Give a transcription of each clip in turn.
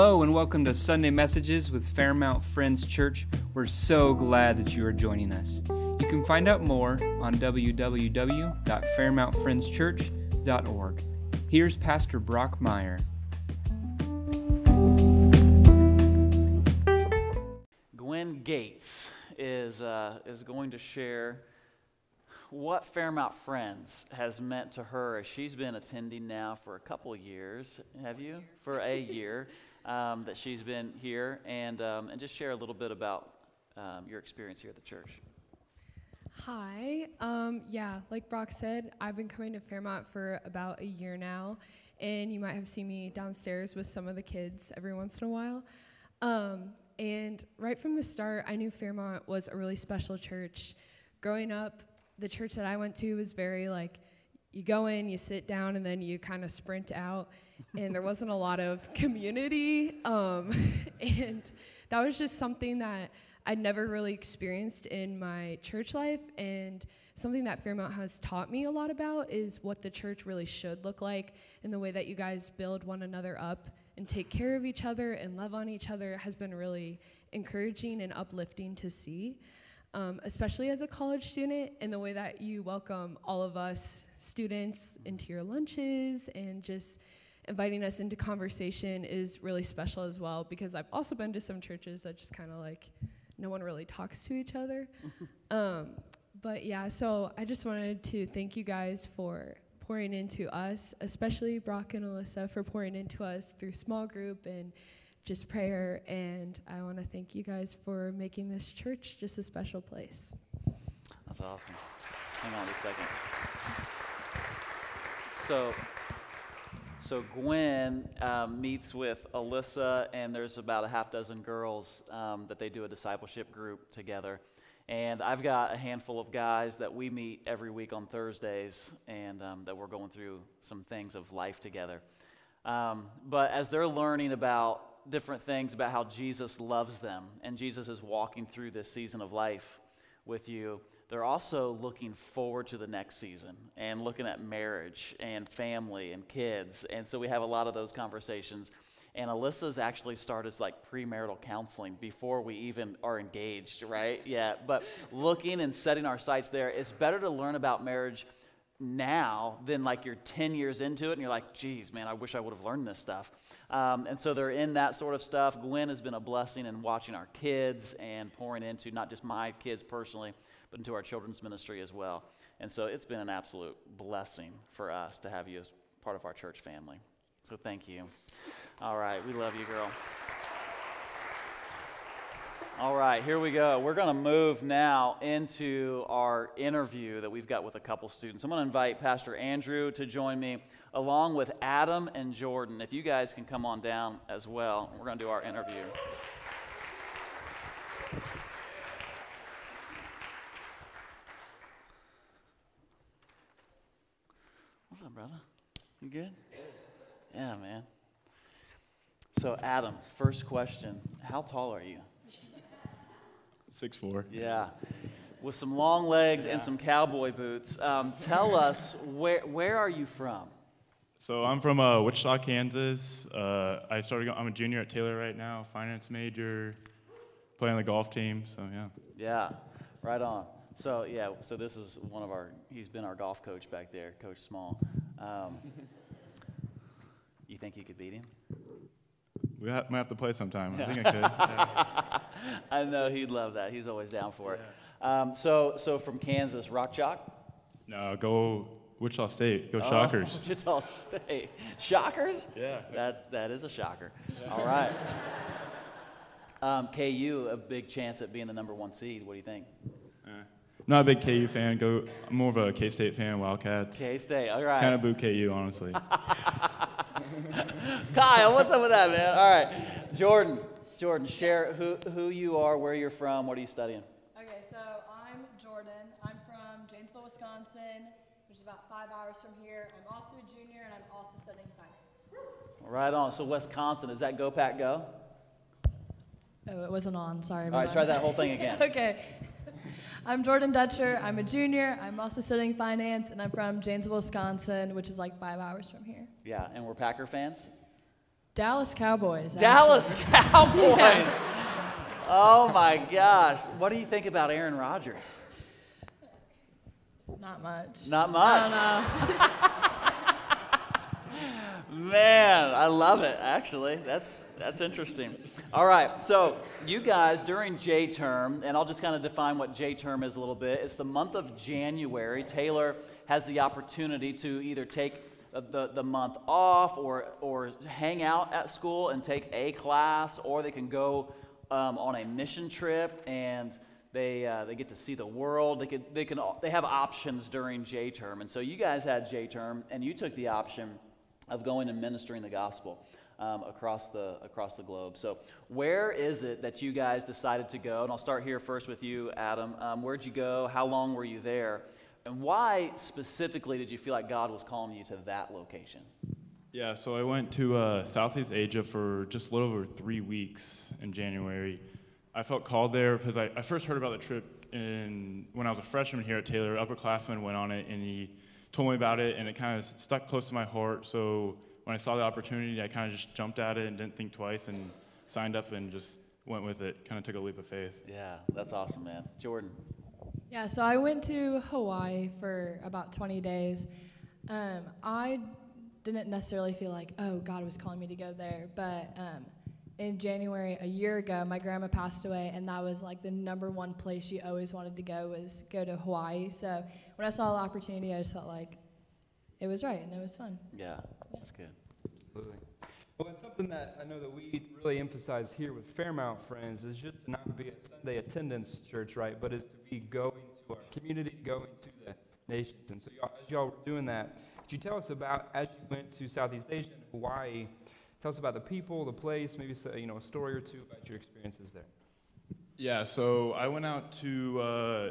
Hello, and welcome to Sunday Messages with Fairmount Friends Church. We're so glad that you are joining us. You can find out more on www.fairmountfriendschurch.org. Here's Pastor Brock Meyer. Gwen Gates is, uh, is going to share what Fairmount Friends has meant to her as she's been attending now for a couple years. Have you? For a year um, that she's been here, and, um, and just share a little bit about um, your experience here at the church. Hi. Um, yeah, like Brock said, I've been coming to Fairmount for about a year now, and you might have seen me downstairs with some of the kids every once in a while. Um, and right from the start, I knew Fairmount was a really special church. Growing up, the church that I went to was very like, you go in, you sit down, and then you kind of sprint out. and there wasn't a lot of community. Um, and that was just something that I'd never really experienced in my church life. And something that Fairmount has taught me a lot about is what the church really should look like and the way that you guys build one another up and take care of each other and love on each other has been really encouraging and uplifting to see, um, especially as a college student, and the way that you welcome all of us students into your lunches and just inviting us into conversation is really special as well because I've also been to some churches that just kind of like no one really talks to each other. um, but yeah, so I just wanted to thank you guys for pouring into us, especially Brock and Alyssa for pouring into us through small group and just prayer. And I want to thank you guys for making this church just a special place. That's awesome. Hang on a second. So, so Gwen um, meets with Alyssa, and there's about a half dozen girls um, that they do a discipleship group together. And I've got a handful of guys that we meet every week on Thursdays, and um, that we're going through some things of life together. Um, but as they're learning about different things about how Jesus loves them, and Jesus is walking through this season of life with you, they're also looking forward to the next season and looking at marriage and family and kids. And so we have a lot of those conversations. And Alyssa's actually started like premarital counseling before we even are engaged, right? Yeah, but looking and setting our sights there, it's better to learn about marriage now than like you're 10 years into it and you're like, geez, man, I wish I would have learned this stuff. Um, and so they're in that sort of stuff. Gwen has been a blessing in watching our kids and pouring into not just my kids personally, but into our children's ministry as well. And so it's been an absolute blessing for us to have you as part of our church family. So thank you. All right, we love you, girl. All right, here we go. We're going to move now into our interview that we've got with a couple students. I'm going to invite Pastor Andrew to join me, along with Adam and Jordan. If you guys can come on down as well, we're going to do our interview. Brother? You good? Yeah, man. So, Adam, first question How tall are you? Six four. Yeah. With some long legs and some cowboy boots. Um, tell us, where, where are you from? So I'm from uh, Wichita, Kansas. Uh, I started. I'm a junior at Taylor right now, finance major, playing the golf team. So yeah. Yeah, right on. So, yeah, so this is one of our, he's been our golf coach back there, Coach Small. Um, you think you could beat him? We ha- might have to play sometime. I think I could. I know he'd love that. He's always down for it. Um, so, so from Kansas, Rock Chalk? No, go Wichita State. Go Oh, Shockers. Wichita State. Shockers? Yeah. That, that is a shocker. All right. Um, KU, a big chance at being the number one seed. What do you think? Uh, not a big KU fan. Go. I'm more of a K State fan. Wildcats. K State. All right. Kind of boo KU, honestly. Kyle, what's up with that, man? All right. Jordan. Jordan, share who, who you are, where you're from, what are you studying? Okay, so I'm Jordan. I'm from Janesville, Wisconsin, which is about five hours from here. I'm also a junior, and I'm also studying finance. Right on. So Wisconsin, is that Go Pack Go? Oh, it wasn't on. Sorry. All right, try that whole thing again. okay. I'm Jordan Dutcher. I'm a junior. I'm also studying finance, and I'm from Janesville, Wisconsin, which is like five hours from here. Yeah, and we're Packer fans? Dallas Cowboys. Dallas actually. Cowboys. Oh my gosh. What do you think about Aaron Rodgers? Not much. Not I much. don't know. Man, I love it. Actually, that's that's interesting. All right, so you guys during J term, and I'll just kind of define what J term is a little bit. It's the month of January. Taylor has the opportunity to either take the, the, the month off or or hang out at school and take a class, or they can go um, on a mission trip and they, uh, they get to see the world. They, could, they, can, they have options during J term. And so you guys had J term, and you took the option of going and ministering the gospel um, across, the, across the globe. So, where is it that you guys decided to go? And I'll start here first with you, Adam. Um, where'd you go? How long were you there? And why specifically did you feel like God was calling you to that location? Yeah, so I went to uh, Southeast Asia for just a little over three weeks in January. I felt called there because I, I first heard about the trip in, when I was a freshman here at Taylor. Upperclassman went on it and he told me about it, and it kind of stuck close to my heart. So when I saw the opportunity, I kind of just jumped at it and didn't think twice and signed up and just went with it. Kind of took a leap of faith. Yeah, that's awesome, man. Jordan. Yeah, so I went to Hawaii for about 20 days. Um, I didn't necessarily feel like, oh, God was calling me to go there, but um, in January a year ago, my grandma passed away, and that was like the number one place she always wanted to go was go to Hawaii. So when I saw the opportunity, I just felt like it was right and it was fun. Yeah, that's good. Absolutely. Well, it's something that I know that we really emphasize here with Fairmount Friends is just to not be a Sunday attendance church, right? But is to be going to our community, going to the nations. And so, y'all, as y'all were doing that, could you tell us about as you went to Southeast Asia and Hawaii? Tell us about the people, the place, maybe you know a story or two about your experiences there. Yeah, so I went out to uh,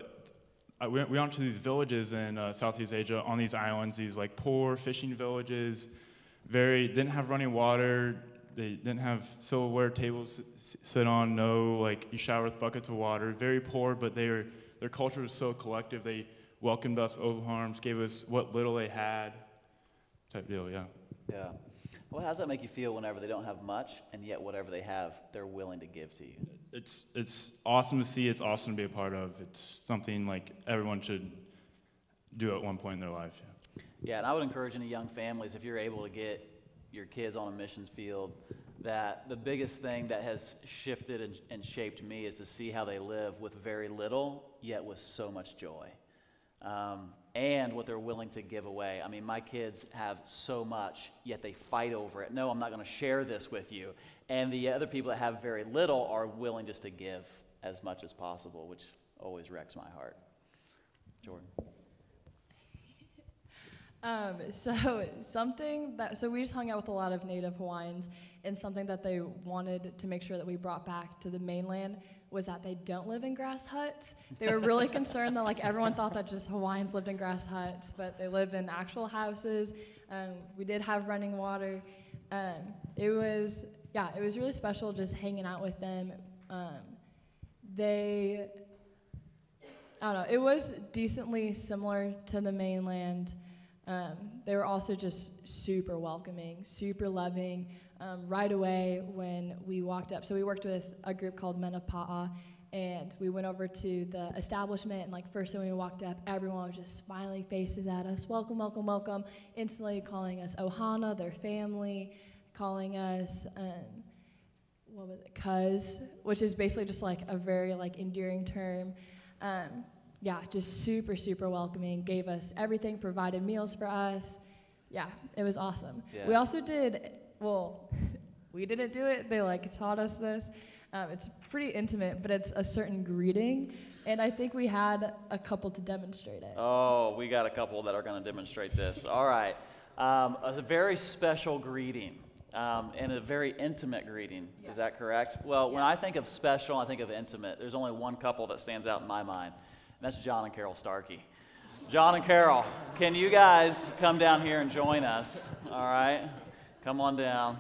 I went, we went to these villages in uh, Southeast Asia on these islands, these like poor fishing villages. Very didn't have running water. They didn't have silverware tables sit on. No like you shower with buckets of water. Very poor, but they were their culture was so collective. They welcomed us with open arms, gave us what little they had. Type deal, yeah. Yeah. Well, how does that make you feel whenever they don't have much, and yet whatever they have, they're willing to give to you? It's it's awesome to see. It's awesome to be a part of. It's something like everyone should do at one point in their life. Yeah. Yeah, and I would encourage any young families, if you're able to get your kids on a missions field, that the biggest thing that has shifted and, and shaped me is to see how they live with very little, yet with so much joy. Um, and what they're willing to give away. I mean, my kids have so much, yet they fight over it. No, I'm not going to share this with you. And the other people that have very little are willing just to give as much as possible, which always wrecks my heart. Jordan. Um, so something that so we just hung out with a lot of native Hawaiians, and something that they wanted to make sure that we brought back to the mainland was that they don't live in grass huts. They were really concerned that like everyone thought that just Hawaiians lived in grass huts, but they live in actual houses. Um, we did have running water. Um, it was yeah, it was really special just hanging out with them. Um, they I don't know. It was decently similar to the mainland. Um, they were also just super welcoming, super loving. Um, right away when we walked up, so we worked with a group called Men of Pa'a, and we went over to the establishment. And like first when we walked up, everyone was just smiling faces at us, welcome, welcome, welcome. Instantly calling us Ohana, their family, calling us. Um, what was it, cuz, which is basically just like a very like endearing term. Um, yeah, just super, super welcoming. Gave us everything, provided meals for us. Yeah, it was awesome. We also did, well, we didn't do it. They like taught us this. Um, it's pretty intimate, but it's a certain greeting, and I think we had a couple to demonstrate it. Oh, we got a couple that are going to demonstrate this. All right. Um, a very special greeting um, and a very intimate greeting. Is that correct? Well, when I think of special, I think of intimate. There's only one couple that stands out in my mind, that's John and Carol Starkey. John and Carol, can you guys come down here and join us? All right? Come on down.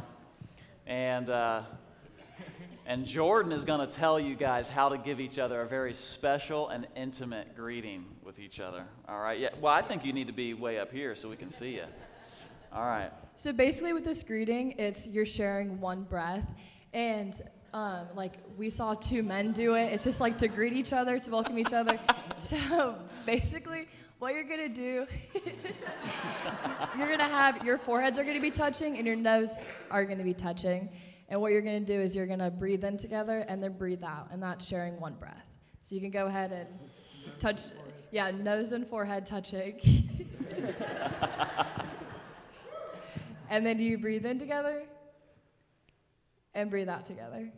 And. Uh, and Jordan is going to tell you guys how to give each other a very special and intimate greeting with each other. All right? Yeah. Well, I think you need to be way up here so we can see you. All right. So basically, with this greeting, it's you're sharing one breath, and um, like we saw two men do it. It's just like to greet each other, to welcome each other. so basically, what you're gonna do, you're gonna have your foreheads are gonna be touching and your nose are gonna be touching. And what you're gonna do is you're gonna breathe in together and then breathe out, and that's sharing one breath. So you can go ahead and touch, yeah, nose and forehead touching. and then do you breathe in together and breathe out together.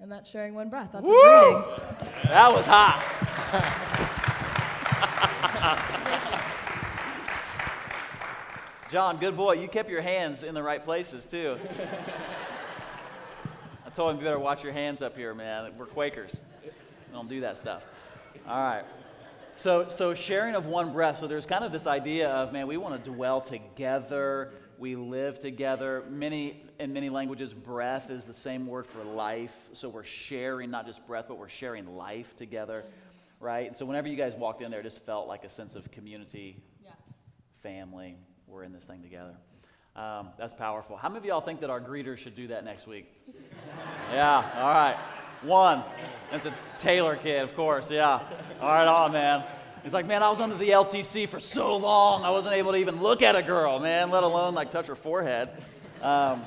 And that's sharing one breath. That's a greeting. That was hot. John, good boy. You kept your hands in the right places, too. I told him you better watch your hands up here, man. We're Quakers. We don't do that stuff. All right. So, so sharing of one breath. So there's kind of this idea of, man, we want to dwell together. We live together. Many, in many languages, breath is the same word for life. So we're sharing not just breath, but we're sharing life together, right? And so whenever you guys walked in there, it just felt like a sense of community, Yeah. family. We're in this thing together. Um, that's powerful. How many of y'all think that our greeters should do that next week? yeah, all right. One. That's a Taylor kid, of course, yeah. All right, on, man. He's like, man, I was under the LTC for so long, I wasn't able to even look at a girl, man, let alone like touch her forehead. Um,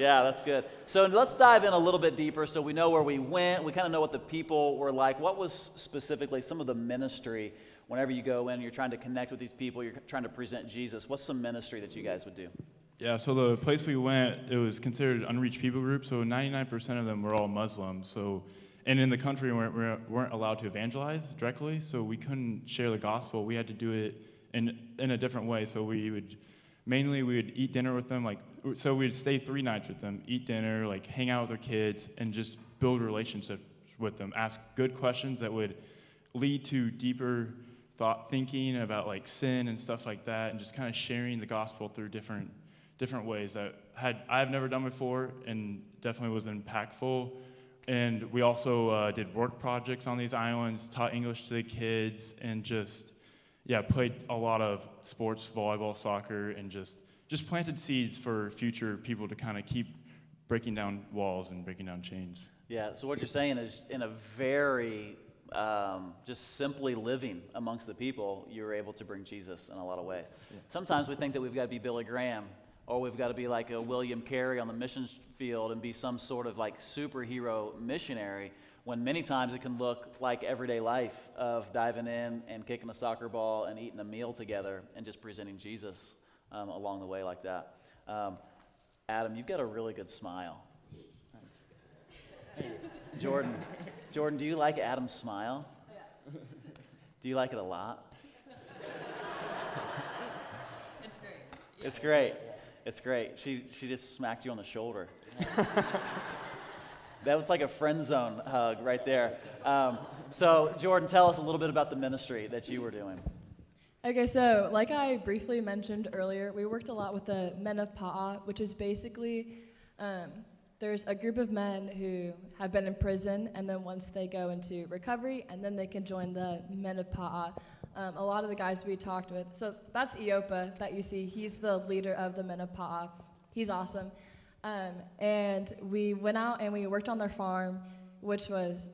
yeah, that's good. So let's dive in a little bit deeper so we know where we went. We kind of know what the people were like. What was specifically some of the ministry whenever you go in, you're trying to connect with these people, you're trying to present Jesus? What's some ministry that you guys would do? Yeah, so the place we went, it was considered unreached people group. So 99% of them were all Muslims. So, and in the country, we weren't, we weren't allowed to evangelize directly. So we couldn't share the gospel. We had to do it in in a different way. So we would mainly we would eat dinner with them. Like so, we'd stay three nights with them, eat dinner, like hang out with their kids, and just build relationships with them. Ask good questions that would lead to deeper thought thinking about like sin and stuff like that, and just kind of sharing the gospel through different different ways that had I've never done before, and definitely was impactful. And we also uh, did work projects on these islands, taught English to the kids, and just yeah, played a lot of sports, volleyball, soccer, and just just planted seeds for future people to kind of keep breaking down walls and breaking down chains. Yeah, so what you're saying is in a very um, just simply living amongst the people, you're able to bring Jesus in a lot of ways. Sometimes we think that we've got to be Billy Graham or we've got to be like a William Carey on the mission field and be some sort of like superhero missionary when many times it can look like everyday life of diving in and kicking a soccer ball and eating a meal together and just presenting Jesus um, along the way like that. Um, Adam, you've got a really good smile. Jordan, Jordan, do you like Adam's smile? Do you like it a lot? It's great. It's great. It's great. She, she just smacked you on the shoulder. that was like a friend zone hug right there. Um, so, Jordan, tell us a little bit about the ministry that you were doing. Okay, so like I briefly mentioned earlier, we worked a lot with the Men of Pa'a, which is basically um, there's a group of men who have been in prison, and then once they go into recovery, and then they can join the Men of Pa'a. Um, a lot of the guys we talked with, so that's Iopa that you see. He's the leader of the Men of Pa'a. He's awesome. Um, and we went out and we worked on their farm, which was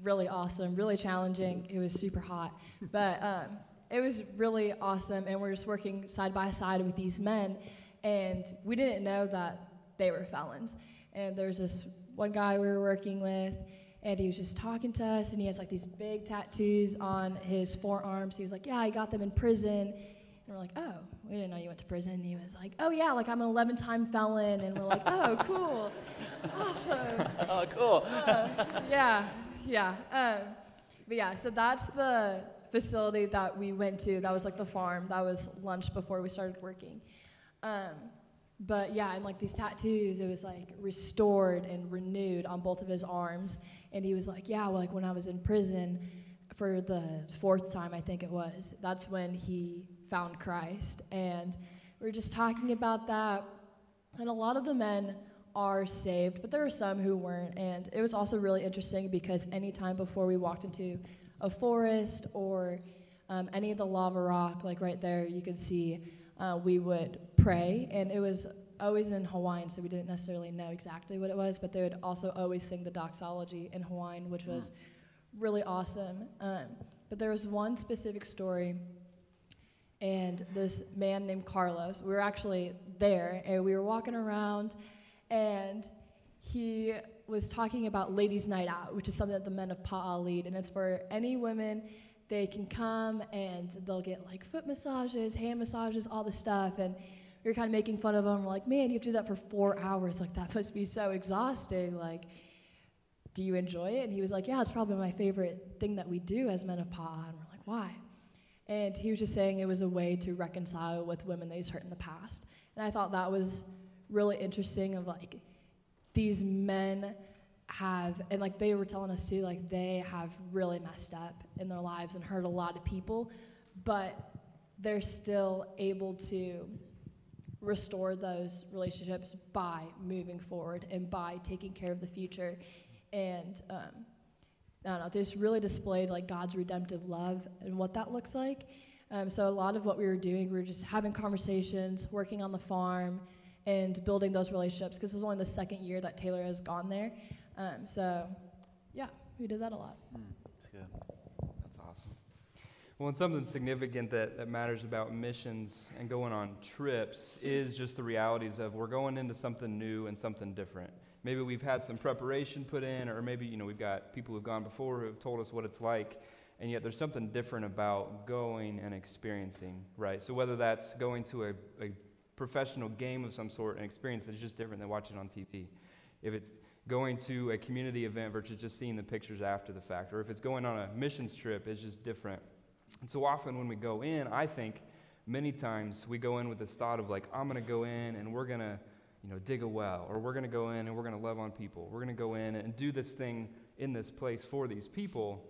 really awesome, really challenging. It was super hot, but um, it was really awesome. And we're just working side by side with these men, and we didn't know that they were felons. And there's this one guy we were working with, and he was just talking to us, and he has like these big tattoos on his forearms. He was like, "Yeah, I got them in prison." And we're like, "Oh, we didn't know you went to prison." And he was like, "Oh yeah, like I'm an 11-time felon." And we're like, "Oh, cool, awesome." Oh, cool. Uh, yeah, yeah. Um, but yeah, so that's the facility that we went to. That was like the farm. That was lunch before we started working. Um, but yeah, and like these tattoos, it was like restored and renewed on both of his arms. And he was like, yeah, well, like when I was in prison for the fourth time, I think it was, that's when he found Christ. And we were just talking about that. And a lot of the men are saved, but there were some who weren't. And it was also really interesting because anytime before we walked into a forest or um, any of the lava rock, like right there, you can see uh, we would pray, and it was always in Hawaiian, so we didn't necessarily know exactly what it was, but they would also always sing the doxology in Hawaiian, which was really awesome. Um, but there was one specific story, and this man named Carlos, we were actually there, and we were walking around, and he was talking about Ladies' Night Out, which is something that the men of Pa'a lead, and it's for any women. They can come and they'll get like foot massages, hand massages, all the stuff, and we were kind of making fun of them. We're like, man, you have to do that for four hours. Like that must be so exhausting. Like, do you enjoy it? And he was like, yeah, it's probably my favorite thing that we do as men of Pa'a. And we're like, why? And he was just saying it was a way to reconcile with women that he's hurt in the past. And I thought that was really interesting of like these men have and like they were telling us too like they have really messed up in their lives and hurt a lot of people but they're still able to restore those relationships by moving forward and by taking care of the future and um, I don't know, this really displayed like God's redemptive love and what that looks like. Um, so a lot of what we were doing, we were just having conversations, working on the farm, and building those relationships. Because this is only the second year that Taylor has gone there. Um, so, yeah, we did that a lot. Mm, that's good. That's awesome. Well, and something significant that, that matters about missions and going on trips is just the realities of we're going into something new and something different. Maybe we've had some preparation put in, or maybe you know we've got people who've gone before who have told us what it's like, and yet there's something different about going and experiencing, right? So whether that's going to a, a professional game of some sort, an experience that's just different than watching on TV, if it's going to a community event versus just seeing the pictures after the fact, or if it's going on a missions trip, it's just different. And so often when we go in, I think many times we go in with this thought of like, I'm going to go in and we're going to, you know, dig a well, or we're going to go in and we're going to love on people. We're going to go in and do this thing in this place for these people.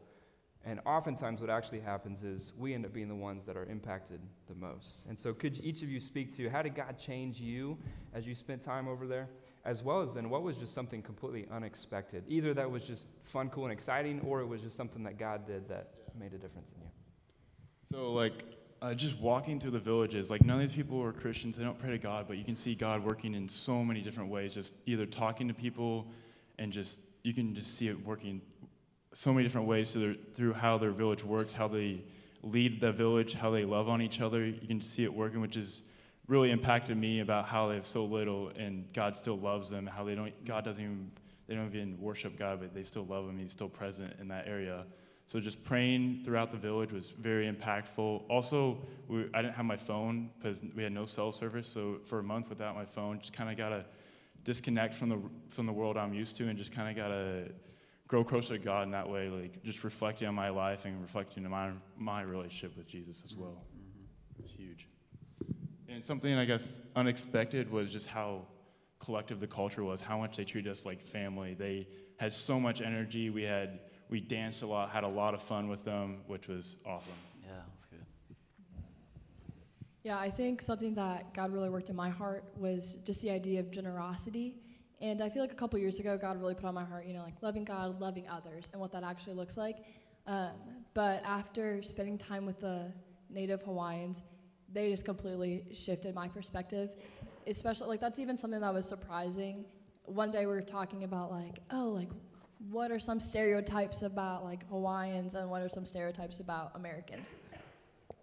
And oftentimes, what actually happens is we end up being the ones that are impacted the most. And so, could each of you speak to how did God change you as you spent time over there? As well as then, what was just something completely unexpected? Either that was just fun, cool, and exciting, or it was just something that God did that made a difference in you. So, like, uh, just walking through the villages, like, none of these people are Christians. They don't pray to God, but you can see God working in so many different ways. Just either talking to people and just, you can just see it working so many different ways through, their, through how their village works, how they lead the village, how they love on each other. You can see it working, which has really impacted me about how they have so little and God still loves them, how they don't, God doesn't even, they don't even worship God, but they still love him. He's still present in that area. So just praying throughout the village was very impactful. Also, we, I didn't have my phone because we had no cell service. So for a month without my phone, just kind of got to disconnect from the from the world I'm used to, and just kind of got to grow closer to God in that way. Like just reflecting on my life and reflecting on my my relationship with Jesus as well. Mm-hmm. It's huge. And something I guess unexpected was just how collective the culture was. How much they treated us like family. They had so much energy. We had we danced a lot, had a lot of fun with them, which was awesome. Yeah, that's good. Yeah, I think something that God really worked in my heart was just the idea of generosity. And I feel like a couple years ago, God really put on my heart, you know, like loving God, loving others, and what that actually looks like. Um, but after spending time with the native Hawaiians, they just completely shifted my perspective. Especially, like, that's even something that was surprising. One day we were talking about, like, oh, like, what are some stereotypes about like Hawaiians and what are some stereotypes about Americans?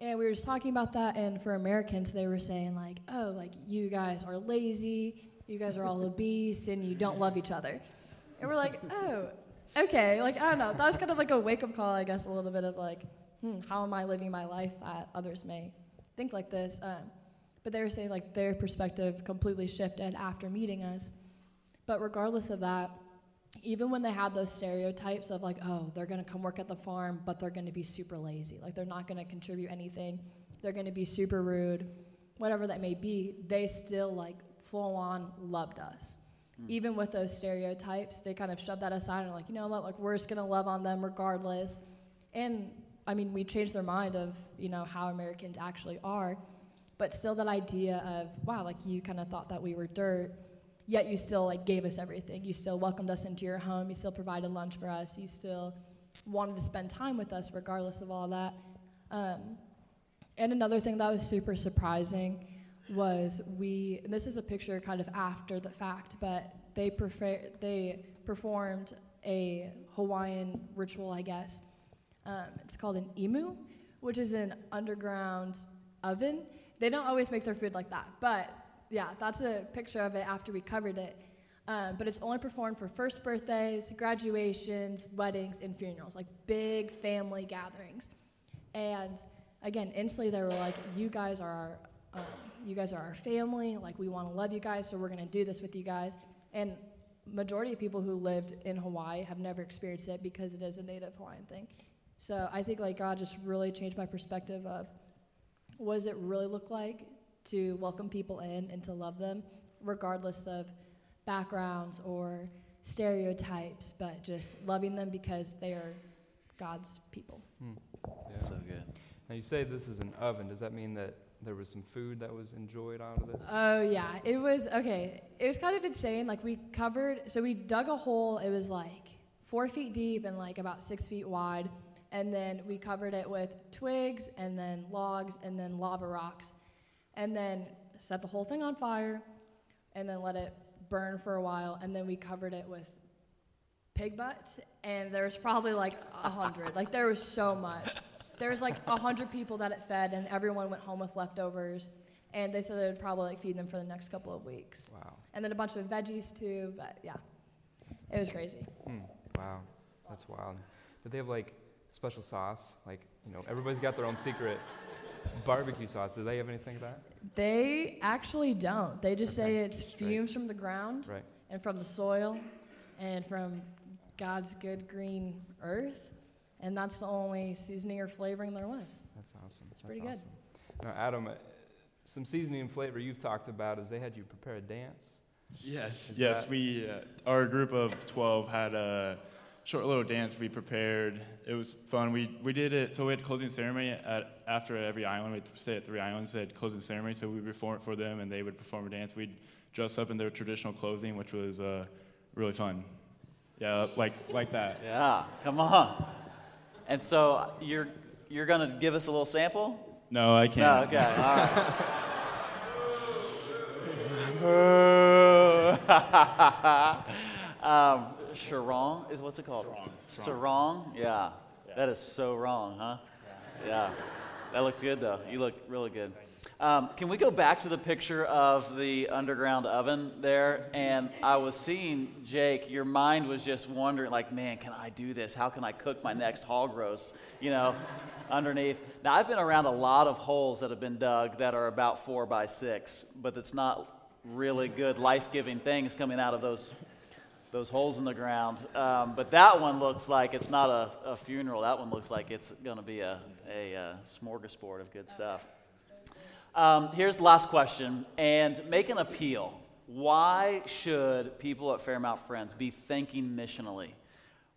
And we were just talking about that, and for Americans, they were saying like, oh, like you guys are lazy, you guys are all obese, and you don't love each other. And we're like, oh, okay, like I don't know. That was kind of like a wake up call, I guess, a little bit of like, hmm, how am I living my life that others may think like this? Um, but they were saying like their perspective completely shifted after meeting us. But regardless of that, even when they had those stereotypes of like, oh, they're gonna come work at the farm, but they're gonna be super lazy, like they're not gonna contribute anything, they're gonna be super rude, whatever that may be, they still like full on loved us. Mm. Even with those stereotypes, they kind of shoved that aside and like, you know what, like we're just gonna love on them regardless. And I mean, we changed their mind of, you know, how Americans actually are, but still that idea of, wow, like you kind of thought that we were dirt yet you still like gave us everything. You still welcomed us into your home. You still provided lunch for us. You still wanted to spend time with us regardless of all that. Um, and another thing that was super surprising was we, and this is a picture kind of after the fact, but they prefer, they performed a Hawaiian ritual, I guess. Um, it's called an imu, which is an underground oven. They don't always make their food like that, but yeah, that's a picture of it after we covered it. Um, but it's only performed for first birthdays, graduations, weddings, and funerals, like big family gatherings. And again, instantly they were like, "You guys are our, um, you guys are our family. Like we want to love you guys, so we're gonna do this with you guys." And majority of people who lived in Hawaii have never experienced it because it is a native Hawaiian thing. So I think like God just really changed my perspective of what does it really look like to welcome people in and to love them, regardless of backgrounds or stereotypes, but just loving them because they are God's people. Hmm. Yeah. So good. Now you say this is an oven. Does that mean that there was some food that was enjoyed out of this? Oh yeah, it was okay. It was kind of insane. Like we covered, so we dug a hole. It was like four feet deep and like about six feet wide, and then we covered it with twigs and then logs and then lava rocks, and then set the whole thing on fire, and then let it burn for a while, and then we covered it with pig butts, and there was probably like a hundred. like there was so much. There was like a hundred people that it fed, and everyone went home with leftovers. And they said they would probably like feed them for the next couple of weeks. Wow. And then a bunch of veggies too, but yeah, it was crazy. Hmm. Wow. That's wild. Did they have like special sauce? Like, you know, everybody's got their own secret barbecue sauce. Do they have anything of that? They actually don't. They just say it's fumes from the ground Right. and from the soil and from God's good green earth. And that's the only seasoning or flavoring there was. That's awesome. That's pretty good. Now, Adam, uh, some seasoning and flavor you've talked about is they had you prepare a dance. Yes, Is yes. that- We, uh, our group of 12 had a short little dance we prepared. It was fun. We, we did it, so we had closing ceremony at, after every island. We'd stay at three islands, they had closing ceremony, so we perform it for them and they would perform a dance. We'd dress up in their traditional clothing, which was uh, really fun. Yeah, like, like that. Yeah, come on. And so you're you're gonna give us a little sample? No, I can't. okay, all right. um, Sarong is what's it called? Sarong. Sarong. Yeah. That is so wrong, huh? Yeah. That looks good though. You look really good. Um, can we go back to the picture of the underground oven there? And I was seeing Jake. Your mind was just wondering, like, man, can I do this? How can I cook my next hog roast? You know, underneath. Now I've been around a lot of holes that have been dug that are about four by six, but it's not really good life-giving things coming out of those those holes in the ground. Um, but that one looks like it's not a, a funeral. That one looks like it's going to be a, a, uh smorgasbord of good stuff. Um, here's the last question, and make an appeal. Why should people at Fairmount Friends be thinking missionally?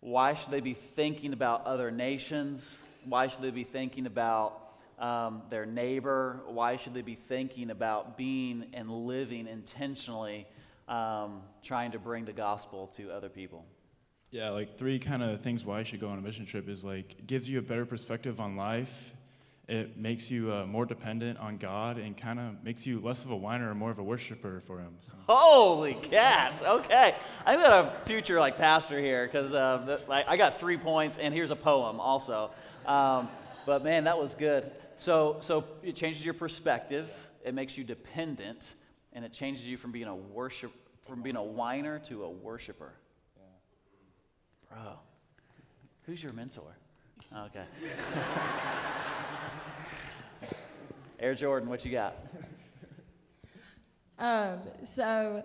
Why should they be thinking about other nations? Why should they be thinking about um, their neighbor? Why should they be thinking about being and living intentionally, um, trying to bring the gospel to other people? Yeah, like three kind of things why you should go on a mission trip is like gives you a better perspective on life. It makes you uh, more dependent on God and kind of makes you less of a whiner and more of a worshiper for Him. So. Holy cats! Okay, I'm got a future like pastor here because uh, like, I got three points, and here's a poem also. Um, but man, that was good. So, so it changes your perspective. It makes you dependent, and it changes you from being a worship, from being a whiner to a worshiper. Bro, who's your mentor? Okay. Air Jordan, what you got? Um, so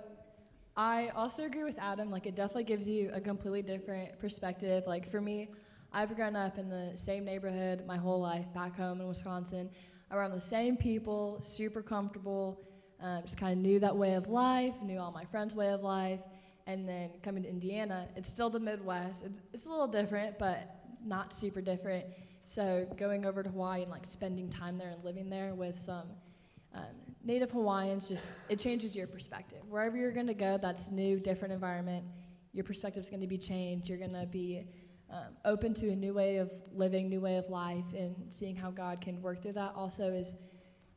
I also agree with Adam. Like, it definitely gives you a completely different perspective. Like, for me, I've grown up in the same neighborhood my whole life back home in Wisconsin, around the same people, super comfortable. Um, just kind of knew that way of life, knew all my friends' way of life. And then coming to Indiana, it's still the Midwest. It's, it's a little different, but not super different. So going over to Hawaii and like spending time there and living there with some um, Native Hawaiians, just it changes your perspective. Wherever you're going to go, that's new, different environment. Your perspective's going to be changed. You're going to be um, open to a new way of living, new way of life, and seeing how God can work through that. Also, is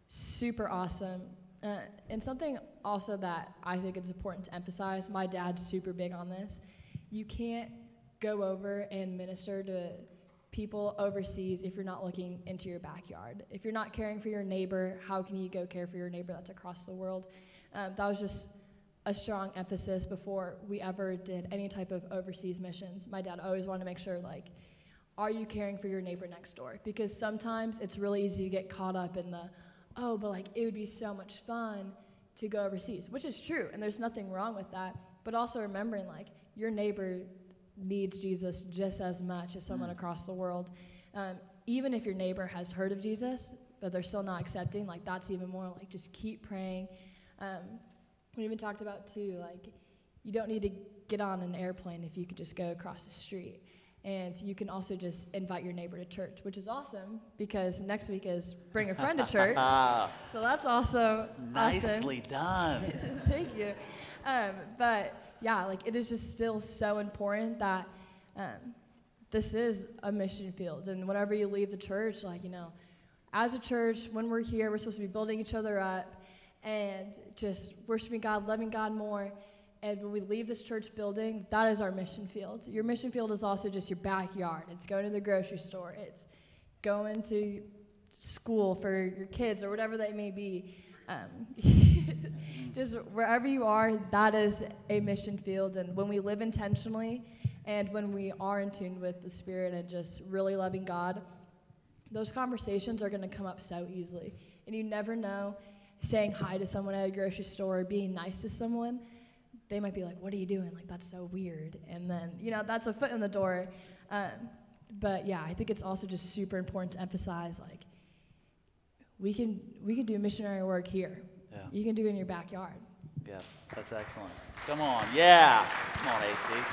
super awesome. Uh, and something also that I think it's important to emphasize, my dad's super big on this. You can't go over and minister to people overseas if you're not looking into your backyard. If you're not caring for your neighbor, how can you go care for your neighbor that's across the world? Um, that was just a strong emphasis before we ever did any type of overseas missions. My dad always wanted to make sure, like, are you caring for your neighbor next door? Because sometimes it's really easy to get caught up in the, oh, but like it would be so much fun to go overseas, which is true, and there's nothing wrong with that. But also remembering, like, your neighbor needs Jesus just as much as someone across the world. Um, even if your neighbor has heard of Jesus, but they're still not accepting, like, that's even more like just keep praying. Um, we even talked about, too, like, you don't need to get on an airplane if you could just go across the street. And you can also just invite your neighbor to church, which is awesome because next week is bring a friend to church. so that's also awesome. Nicely done. Thank you. Um, but yeah, like it is just still so important that um, this is a mission field. And whenever you leave the church, like, you know, as a church, when we're here, we're supposed to be building each other up and just worshiping God, loving God more. And when we leave this church building, that is our mission field. Your mission field is also just your backyard. It's going to the grocery store. It's going to school for your kids or whatever they may be. Um, just wherever you are, that is a mission field. And when we live intentionally and when we are in tune with the Spirit and just really loving God, those conversations are going to come up so easily. And you never know saying hi to someone at a grocery store, being nice to someone, they might be like, What are you doing? Like, that's so weird. And then, you know, that's a foot in the door. Um, but yeah, I think it's also just super important to emphasize like, we can, we can do missionary work here. Yeah. You can do it in your backyard. Yeah, that's excellent. Come on. Yeah. Come on, AC.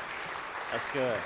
That's good.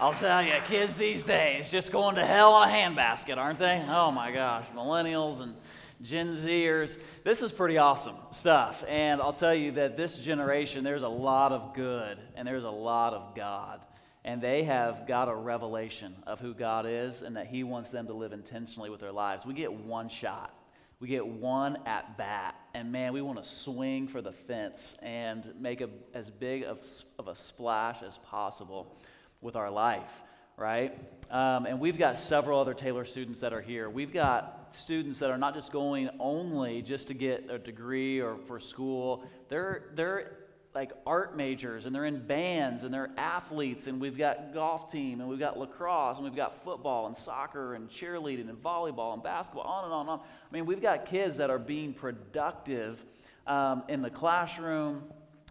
I'll tell you, kids these days just going to hell in a handbasket, aren't they? Oh my gosh, millennials and Gen Zers. This is pretty awesome stuff. And I'll tell you that this generation, there's a lot of good and there's a lot of God. And they have got a revelation of who God is and that He wants them to live intentionally with their lives. We get one shot, we get one at bat. And man, we want to swing for the fence and make a, as big of, of a splash as possible with our life, right? Um, and we've got several other Taylor students that are here. We've got students that are not just going only just to get a degree or for school. They're, they're like art majors and they're in bands and they're athletes and we've got golf team and we've got lacrosse and we've got football and soccer and cheerleading and volleyball and basketball on and on and on. I mean we've got kids that are being productive um, in the classroom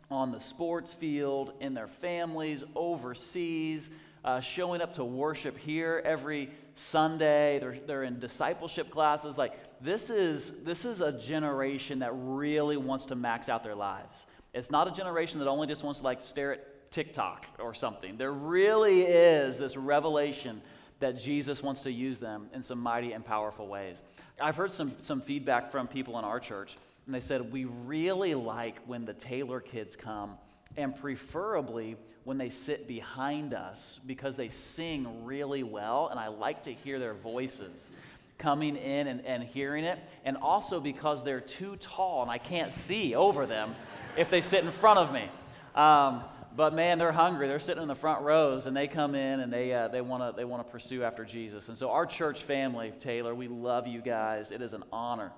on the sports field in their families overseas uh, showing up to worship here every sunday. They're, they're in discipleship classes. Like this is this is a generation that really wants to max out their lives it's not a generation that only just wants to like stare at TikTok or something. There really is this revelation that Jesus wants to use them in some mighty and powerful ways. I've heard some, some feedback from people in our church, and they said, We really like when the Taylor kids come, and preferably when they sit behind us because they sing really well, and I like to hear their voices coming in and, and hearing it, and also because they're too tall and I can't see over them if they sit in front of me. Um, but man, they're hungry. They're sitting in the front rows, and they come in and they uh, they want to they want to pursue after Jesus. And so our church family, Taylor, we love you guys. It is an honor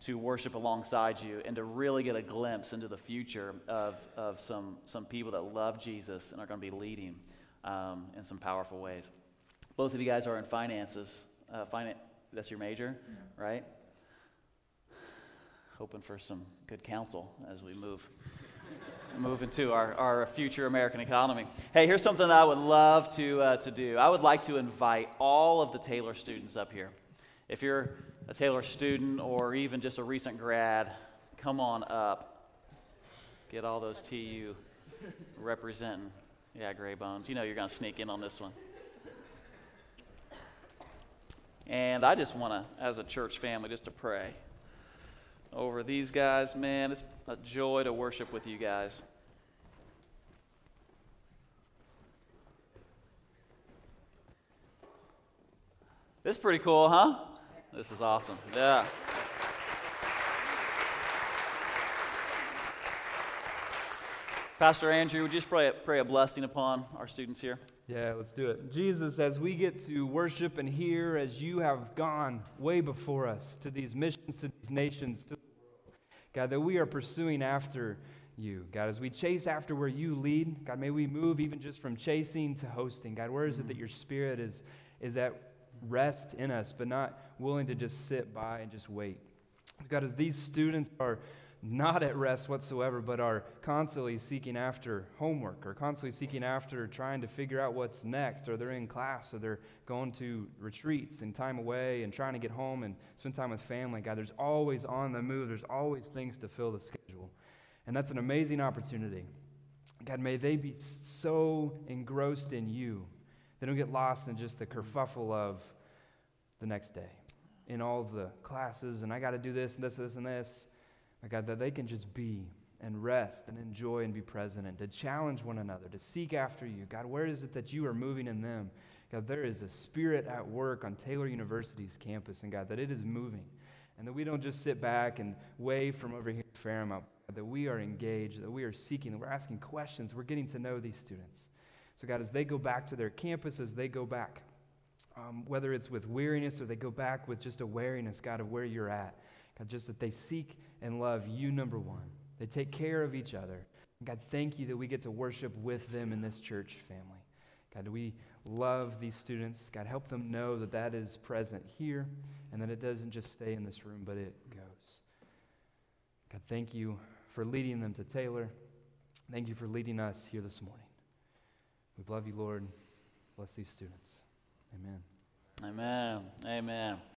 to worship alongside you and to really get a glimpse into the future of, of some, some people that love Jesus and are going to be leading um, in some powerful ways. Both of you guys are in finances. Uh, finan- that's your major, right? Hoping for some good counsel as we move move into our, our future American economy. Hey, here's something that I would love to, uh, to do. I would like to invite all of the Taylor students up here. If you're a Taylor student or even just a recent grad, come on up. Get all those TU representing. Yeah, Gray Bones. You know you're going to sneak in on this one. And I just want to, as a church family, just to pray over these guys. Man, it's a joy to worship with you guys. This is pretty cool, huh? This is awesome. Yeah. Pastor Andrew, would you just pray, pray a blessing upon our students here? Yeah, let's do it. Jesus, as we get to worship and hear, as you have gone way before us to these missions, to these nations, to God, that we are pursuing after you. God, as we chase after where you lead, God, may we move even just from chasing to hosting. God, where is it that your spirit is, is at rest in us, but not willing to just sit by and just wait? God, as these students are not at rest whatsoever, but are constantly seeking after homework or constantly seeking after trying to figure out what's next, or they're in class, or they're going to retreats and time away and trying to get home and spend time with family. God, there's always on the move, there's always things to fill the schedule. And that's an amazing opportunity. God, may they be so engrossed in you, they don't get lost in just the kerfuffle of the next day, in all the classes, and I got to do this and this, this, and this. God, that they can just be and rest and enjoy and be present and to challenge one another, to seek after you. God, where is it that you are moving in them? God, there is a spirit at work on Taylor University's campus, and God, that it is moving. And that we don't just sit back and wave from over here at Fairmount, that we are engaged, that we are seeking, that we're asking questions, we're getting to know these students. So, God, as they go back to their campus, as they go back, um, whether it's with weariness or they go back with just awareness, God, of where you're at, God, just that they seek and love you, number one. They take care of each other. God, thank you that we get to worship with them in this church family. God, we love these students. God, help them know that that is present here and that it doesn't just stay in this room, but it goes. God, thank you for leading them to Taylor. Thank you for leading us here this morning. We love you, Lord. Bless these students. Amen. Amen. Amen.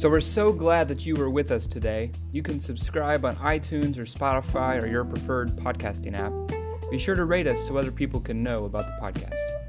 So we're so glad that you were with us today. You can subscribe on iTunes or Spotify or your preferred podcasting app. Be sure to rate us so other people can know about the podcast.